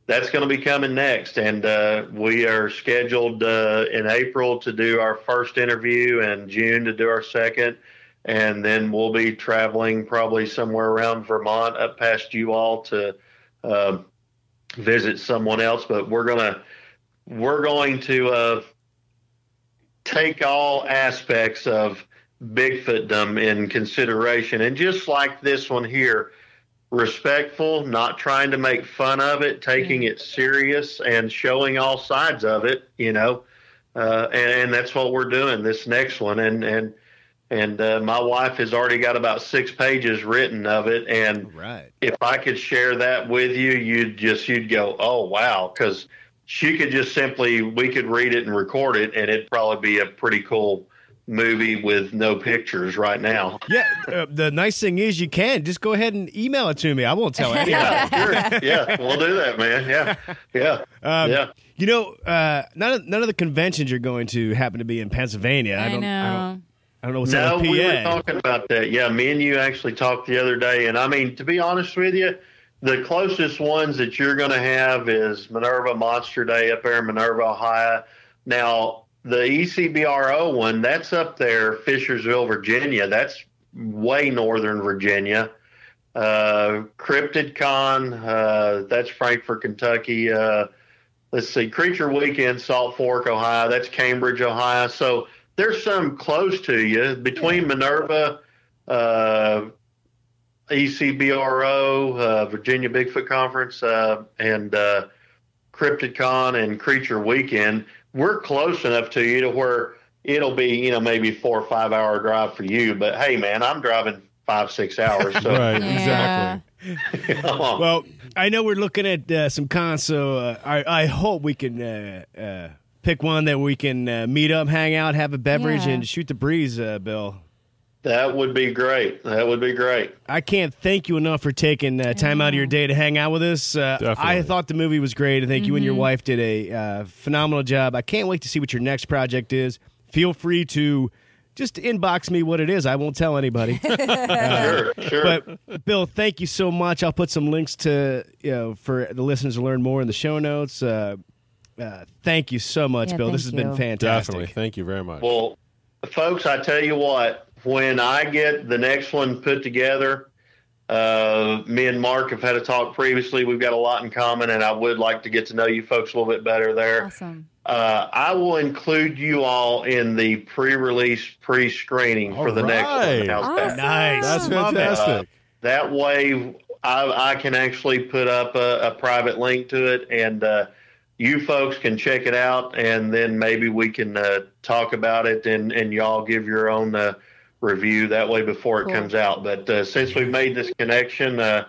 that's going to be coming next, and uh, we are scheduled uh, in April to do our first interview, and June to do our second, and then we'll be traveling probably somewhere around Vermont, up past you all to uh, visit someone else. But we're gonna we're going to uh, take all aspects of Bigfootdom in consideration, and just like this one here respectful, not trying to make fun of it, taking it serious, and showing all sides of it. You know, uh, and, and that's what we're doing this next one. And and and uh, my wife has already got about six pages written of it. And Right. if I could share that with you, you'd just you'd go, oh wow, because she could just simply we could read it and record it, and it'd probably be a pretty cool movie with no pictures right now. Yeah. Uh, the nice thing is you can just go ahead and email it to me. I won't tell <laughs> anyone. Yeah, sure. Yeah, we'll do that, man. Yeah, yeah, Um, yeah. You know, uh, none of none of the conventions you're going to happen to be in Pennsylvania. I, I don't. I don't, know. I don't know what's No, up we were talking about that. Yeah, me and you actually talked the other day, and I mean, to be honest with you, the closest ones that you're going to have is Minerva Monster Day up there in Minerva, Ohio. Now, the ECBRO one, that's up there, Fishersville, Virginia. That's way northern Virginia. Uh, Cryptid Con, uh, that's Frankfort, Kentucky. Uh, let's see, Creature Weekend, Salt Fork, Ohio. That's Cambridge, Ohio. So there's some close to you between Minerva, uh, ECBRO, uh, Virginia Bigfoot Conference, uh, and uh, CryptidCon and Creature Weekend. We're close enough to you to where it'll be, you know, maybe four or five hour drive for you. But hey, man, I'm driving five, six hours. So, <laughs> Right, Yeah. exactly. <laughs> Well, I know we're looking at uh, some cons, so uh, I, I hope we can uh, uh, pick one that we can uh, meet up, hang out, have a beverage, Yeah. and shoot the breeze, uh, Bill. That would be great. That would be great. I can't thank you enough for taking uh, time out of your day to hang out with us. Uh, I thought the movie was great. I think you and Mm-hmm. your wife did a uh, phenomenal job. I can't wait to see what your next project is. Feel free to just inbox me what it is. I won't tell anybody. <laughs> Sure, sure. but Bill, thank you so much. I'll put some links to you know for the listeners to learn more in the show notes. Uh, uh, thank you so much, Yeah, Bill. This has thank been fantastic. Definitely. Thank you very much. Well, folks, I tell you what, when I get the next one put together, uh, me and Mark have had a talk previously. We've got a lot in common, and I would like to get to know you folks a little bit better there. Awesome. Uh, I will include you all in the pre-release pre-screening for the next one. Alright. How's that? Awesome. Nice. That's Love it. fantastic. That way, I, I can actually put up a, a private link to it, and uh, you folks can check it out, and then maybe we can uh, talk about it, and, and y'all give your own uh, review that way before it Cool. comes out. But uh, since we've made this connection, uh,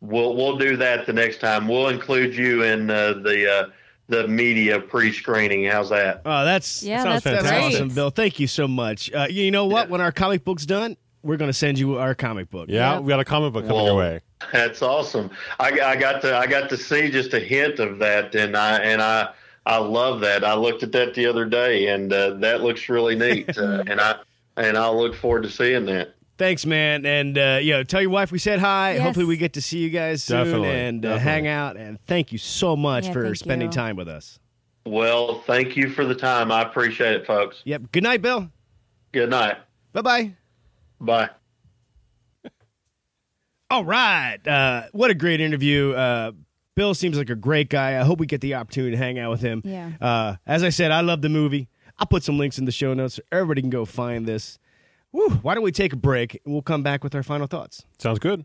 we'll we'll do that the next time. We'll include you in uh, the uh, the media pre-screening. How's that? Oh, that's Yeah, sounds that's fantastic. awesome, Bill. Thank you so much. Uh, you know what? When our comic book's done, we're going to send you our comic book. Yeah, Yep. we got a comic book coming Well, your way. That's awesome. I, I got to I got to see just a hint of that, and I and I I love that. I looked at that the other day, and uh, that looks really neat. <laughs> uh, and I and I'll look forward to seeing that. Thanks, man. And uh, you know, tell your wife we said hi. Yes. Hopefully, we get to see you guys soon Definitely, and uh, definitely. hang out. And thank you so much Yeah, for spending you. time with us. Well, thank you for the time. I appreciate it, folks. Yep. Good night, Bill. Good night. Bye bye. Bye. All right. Uh, what a great interview. Uh, Bill seems like a great guy. I hope we get the opportunity to hang out with him. Yeah. Uh, as I said, I love the movie. I'll put some links in the show notes so everybody can go find this. Why don't we take a break we'll come back with our final thoughts? Sounds good.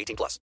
18 plus.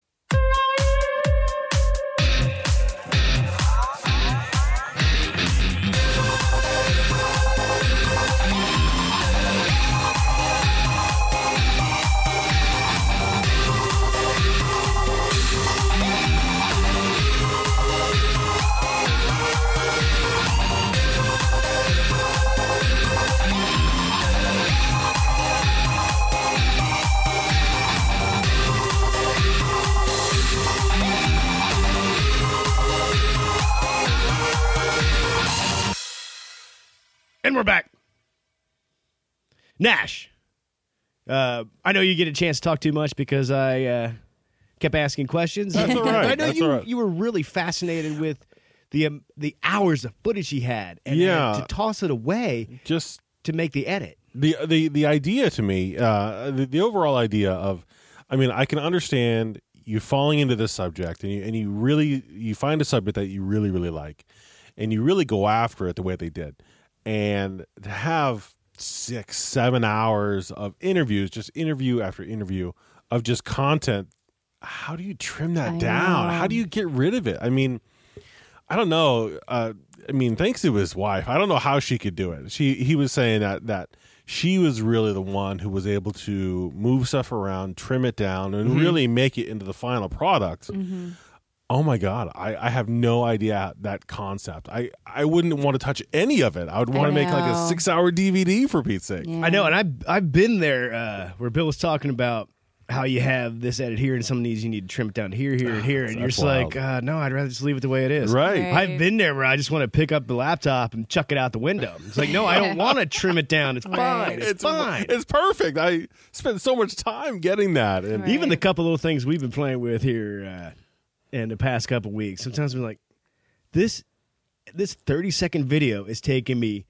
And we're back. Nash. Uh, I know you get a chance to talk too much because I uh, kept asking questions. That's all right. I know That's you all right. you were really fascinated with the um, the hours of footage he had, and Yeah. had to toss it away Just to make the edit. the the the idea to me, uh, the, the overall idea of, I mean, I can understand you falling into this subject, and you and you really you find a subject that you really really like, and you really go after it the way they did, and to have six seven hours of interviews, just interview after interview of just content. How do you trim that I down? know. How do you get rid of it? I mean, I don't know. Uh, I mean, thanks to his wife, I don't know how she could do it. She he was saying that that she was really the one who was able to move stuff around, trim it down, and Mm-hmm. really make it into the final product. Oh my god, I, I have no idea that concept. I, I wouldn't want to touch any of it. I would want to make like a know. six hour DVD for Pete's sake. Yeah. I know, and I've I've been there uh, where Bill was talking about how you have this edit here, and some of these you need to trim it down here, here, and <sighs> here, and you're That's just like, uh, no, I'd rather just leave it the way it is. Right. Right. I've been there where I just want to pick up the laptop and chuck it out the window. It's like, no, I don't <laughs> want to trim it down. It's fine. It's, fine. It's perfect. I spent so much time getting that, and Right. Even the couple little things we've been playing with here uh, in the past couple weeks, sometimes I'm like, this this 30 second video is taking me,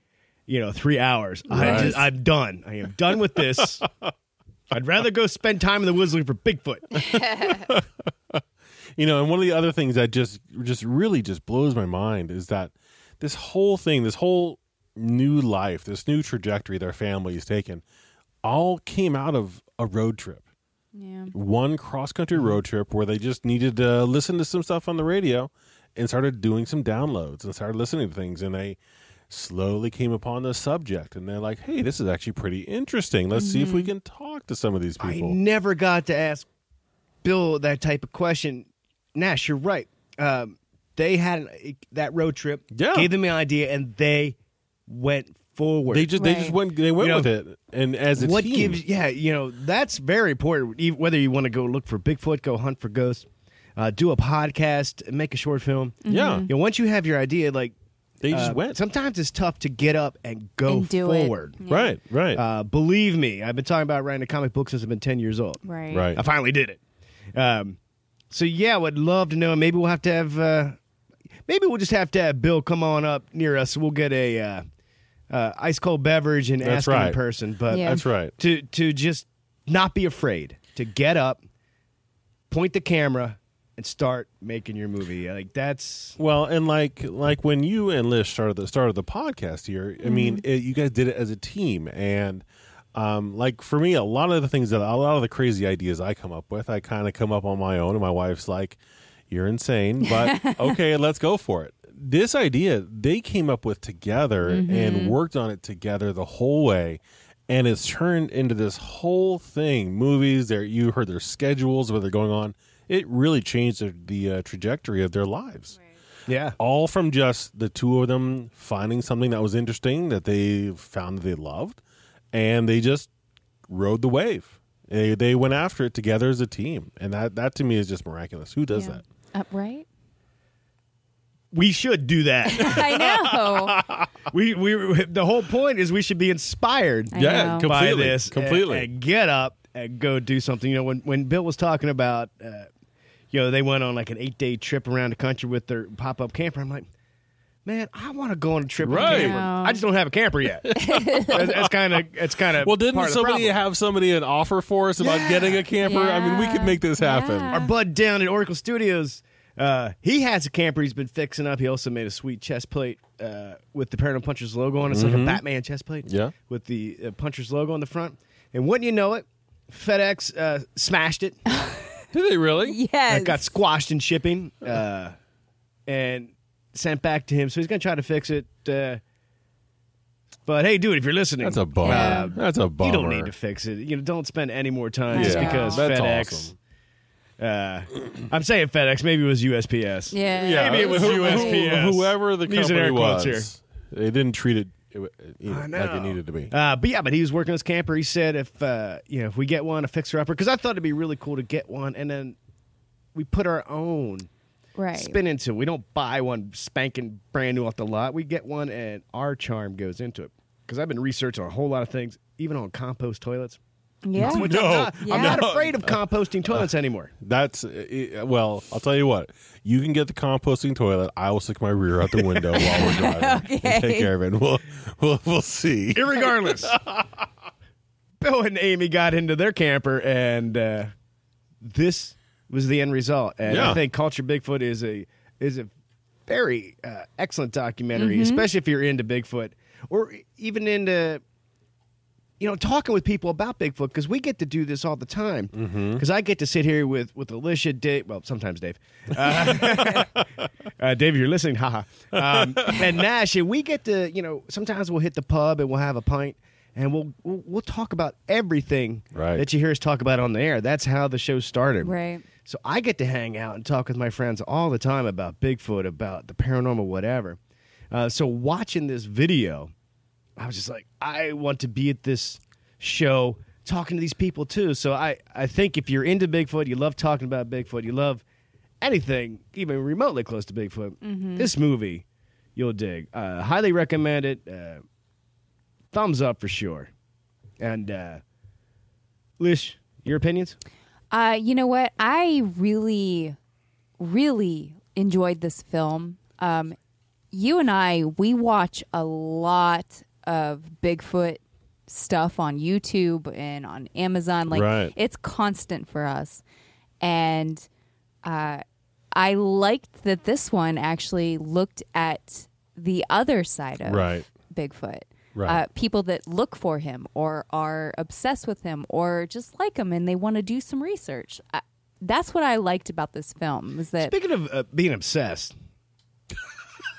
you know, three hours. I just, I'm done. I am done with this. <laughs> I'd rather go spend time in the woods looking for Bigfoot. <laughs> you know and one of the other things that just just really just blows my mind is that this whole thing this whole new life this new trajectory their family has taken all came out of a road trip Yeah. one cross country road trip where they just needed to listen to some stuff on the radio and started doing some downloads and started listening to things and they slowly came upon the subject and they're like hey this is actually pretty interesting let's see if we can talk to some of these people. I people never got to ask Bill that type of question. Nash, you're right. Um, they had an, that road trip, Yeah. gave them the idea, and they went forward. they just they just went they went You know, with it. And as a what team. Gives yeah you know that's very important. Even- whether you want to go look for bigfoot go hunt for ghosts uh, do a podcast make a short film. Yeah. You know once you have your idea like they just uh, went. sometimes it's tough to get up and go And do it. forward. Yeah. Right, right, uh, believe me i've been talking about writing a comic book since i've been 10 years old. Right. right. i finally did it. Um, so yeah would love to know. Maybe we'll have to have uh, maybe we'll just have to have bill come on up near us. We'll get a uh, uh, ice cold beverage and That's ask him in person but Yeah. That's right. to to just not be afraid to get up, point the camera, and start making your movie. Like that's Well, and like like when you and Liz started the started the podcast here, I mean, Mm-hmm. it, you guys did it as a team, and um, like for me, a lot of the things that a lot of the crazy ideas I come up with, I kind of come up on my own, and my wife's like, "You're insane," but <laughs> okay, let's go for it. This idea they came up with together and worked on it together the whole way. And it's turned into this whole thing. Movies, there you heard their schedules, what they're going on. It really changed the, the uh, trajectory of their lives yeah. all from just the two of them finding something that was interesting that they found that they loved, and they just rode the wave. They, they went after it together as a team, and that that to me is just miraculous. Who does Yeah. that? Uh, right? We should do that. <laughs> I know. we we the whole point is we should be inspired I Yeah, know. by completely, this completely. and, and get up and go do something. You know when when Bill was talking about. Uh, you know, they went on like an eight day trip around the country with their pop up camper. I'm like, man, I want to go on a trip with a Right. camper. Wow. I just don't have a camper yet. <laughs> that's kind of it's kind of Well, didn't somebody have somebody an offer for us about Yeah. getting a camper? I mean, we could make this happen. Yeah. our bud down at Oracle Studios. Uh, he has a camper he's been fixing up. He also made a sweet chest plate uh, with the Paranormal Punchers logo on it. It's like a Batman chest plate. Mm-hmm. Yeah. With the uh, Punchers logo on the front. And wouldn't you know it, FedEx uh, smashed it. <laughs> Did they really? yes. It got squashed in shipping uh, and sent back to him. So he's going to try to fix it. Uh, but hey, dude, if you're listening, That's a bummer. uh, That's a bummer. you don't need to fix it. You know, don't spend any more time just because That's FedEx. awesome. Uh, I'm saying FedEx. Maybe it was USPS. yeah. Yeah, Maybe it was who- USPS. Whoever the I'm company air quotes was, they didn't treat it, it, you know, I like know. it needed to be. Uh, but yeah, but he was working his camper. He said if uh, you know if we get one, a fixer upper, because I thought it'd be really cool to get one, and then we put our own Right. spin into. it. We don't buy one spanking brand new off the lot. We get one, and our charm goes into it. because I've been researching a whole lot of things, even on compost toilets. Yeah. Which No. I'm not, I'm not afraid of composting toilets anymore. That's uh, well. I'll tell you what. You can get the composting toilet. I will stick my rear out the window <laughs> while we're driving and take care of it. We'll we'll, we'll see. Irregardless, <laughs> Bill and Amy got into their camper, and uh, this was the end result. And I Yeah. think Culture Bigfoot is a is a very uh, excellent documentary, especially if you're into Bigfoot or even into you know talking with people about Bigfoot because we get to do this all the time. Because I get to sit here with with Alicia, Dave, well sometimes Dave, uh, <laughs> uh, Dave, you're listening, haha, um, and Nash, and we get to you know sometimes we'll hit the pub and we'll have a pint. And we'll, we'll we'll talk about everything Right. that you hear us talk about on the air. That's how the show started. Right. So I get to hang out and talk with my friends all the time about Bigfoot, about the paranormal, whatever. Uh, so watching this video, I was just like, I want to be at this show talking to these people too. So I, I think if you're into Bigfoot, you love talking about Bigfoot, you love anything even remotely close to Bigfoot, this movie you'll dig. Uh, highly recommend it. Uh, thumbs up for sure. And uh, Lish, your opinions? Uh, you know what? I really, really enjoyed this film. Um, you and I, we watch a lot of Bigfoot stuff on YouTube and on Amazon. Like Right. it's constant for us, and uh, I liked that this one actually looked at the other side of Right. Bigfoot. Right. Uh, people that look for him or are obsessed with him or just like him and they want to do some research. I, that's what I liked about this film is that Speaking of uh, being obsessed, <laughs>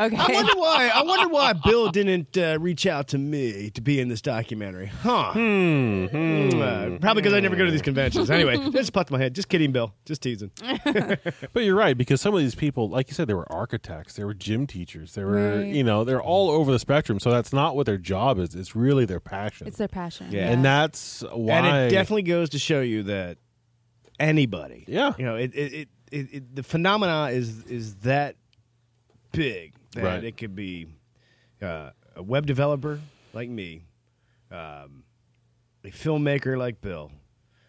okay? I wonder why. I wonder why Bill didn't uh, reach out to me to be in this documentary, huh? Hmm, Uh, probably because I never go to these conventions. Anyway, <laughs> just popped in my head. Just kidding, Bill. Just teasing. <laughs> But you're right because some of these people, like you said, they were architects, they were gym teachers, they were, Right. you know, they're all over the spectrum. So that's not what their job is. It's really their passion. it's their passion. Yeah. and that's why. And it definitely goes to show you that anybody, Yeah. you know, it it, it, it, it the phenomena is is that big that Right. it could be uh, a web developer like me, um, a filmmaker like Bill,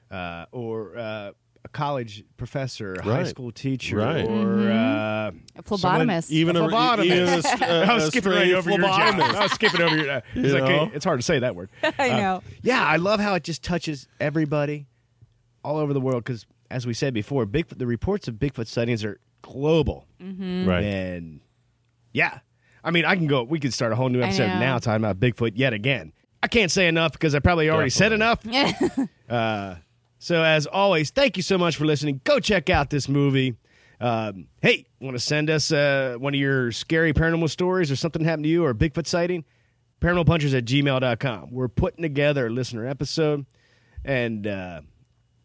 uh, or uh, a college professor, a high school teacher, Right. or uh, A someone- even a, phlebotomist. even a, st- <laughs> I was skipping right over your job. <laughs> I was skipping over your. Uh, it's, like, know? it's hard to say that word. <laughs> I know. Yeah, I love how it just touches everybody all over the world because, as we said before, Bigfoot. The reports of Bigfoot sightings are global, Right. and yeah, I mean, I can go. We could start a whole new episode now talking about Bigfoot yet again. I can't say enough because I probably already said enough. <laughs> Uh, so, as always, thank you so much for listening. Go check out this movie. Um, hey, want to send us uh, one of your scary paranormal stories or something happened to you or a Bigfoot sighting? Paranormalpunchers at gmail.com. We're putting together a listener episode, and uh,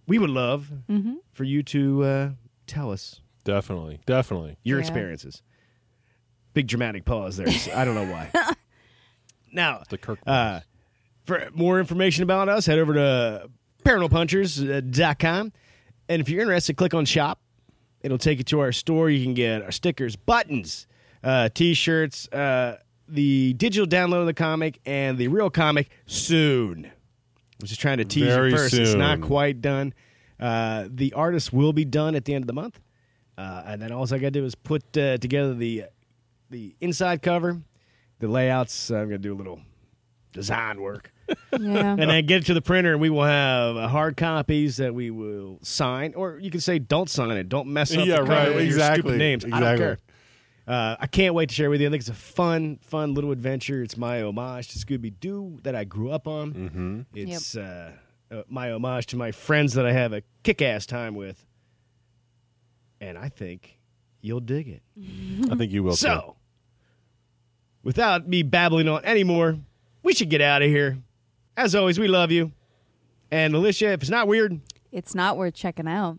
we would love for you to uh, tell us Definitely. Definitely. your Yeah. experiences. Big dramatic pause there. So I don't know why. <laughs> now, The Kirk. uh, for more information about us, head over to paranormalpunchers.com. And if you're interested, click on shop. It'll take you to our store. You can get our stickers, buttons, uh, t shirts, uh, the digital download of the comic, and the real comic soon. I was just trying to tease Very you first. It's not quite done. Uh, the artist will be done at the end of the month. Uh, and then all I got to do is put uh, together the the inside cover, the layouts. I'm going to do a little design work <laughs> Yeah. and then get it to the printer, and we will have uh, hard copies that we will sign, or you can say don't sign it, don't mess up Yeah, the cover right, with your exactly, stupid names. I don't care. Uh, I can't wait to share with you. I think it's a fun, fun little adventure. It's my homage to Scooby Doo that I grew up on. Mm-hmm. It's uh, uh, my homage to my friends that I have a kick-ass time with, and I think you'll dig it. I think you will. too. Without me babbling on anymore, we should get out of here. As always, we love you. And Alicia, if it's not weird, It's not worth checking out.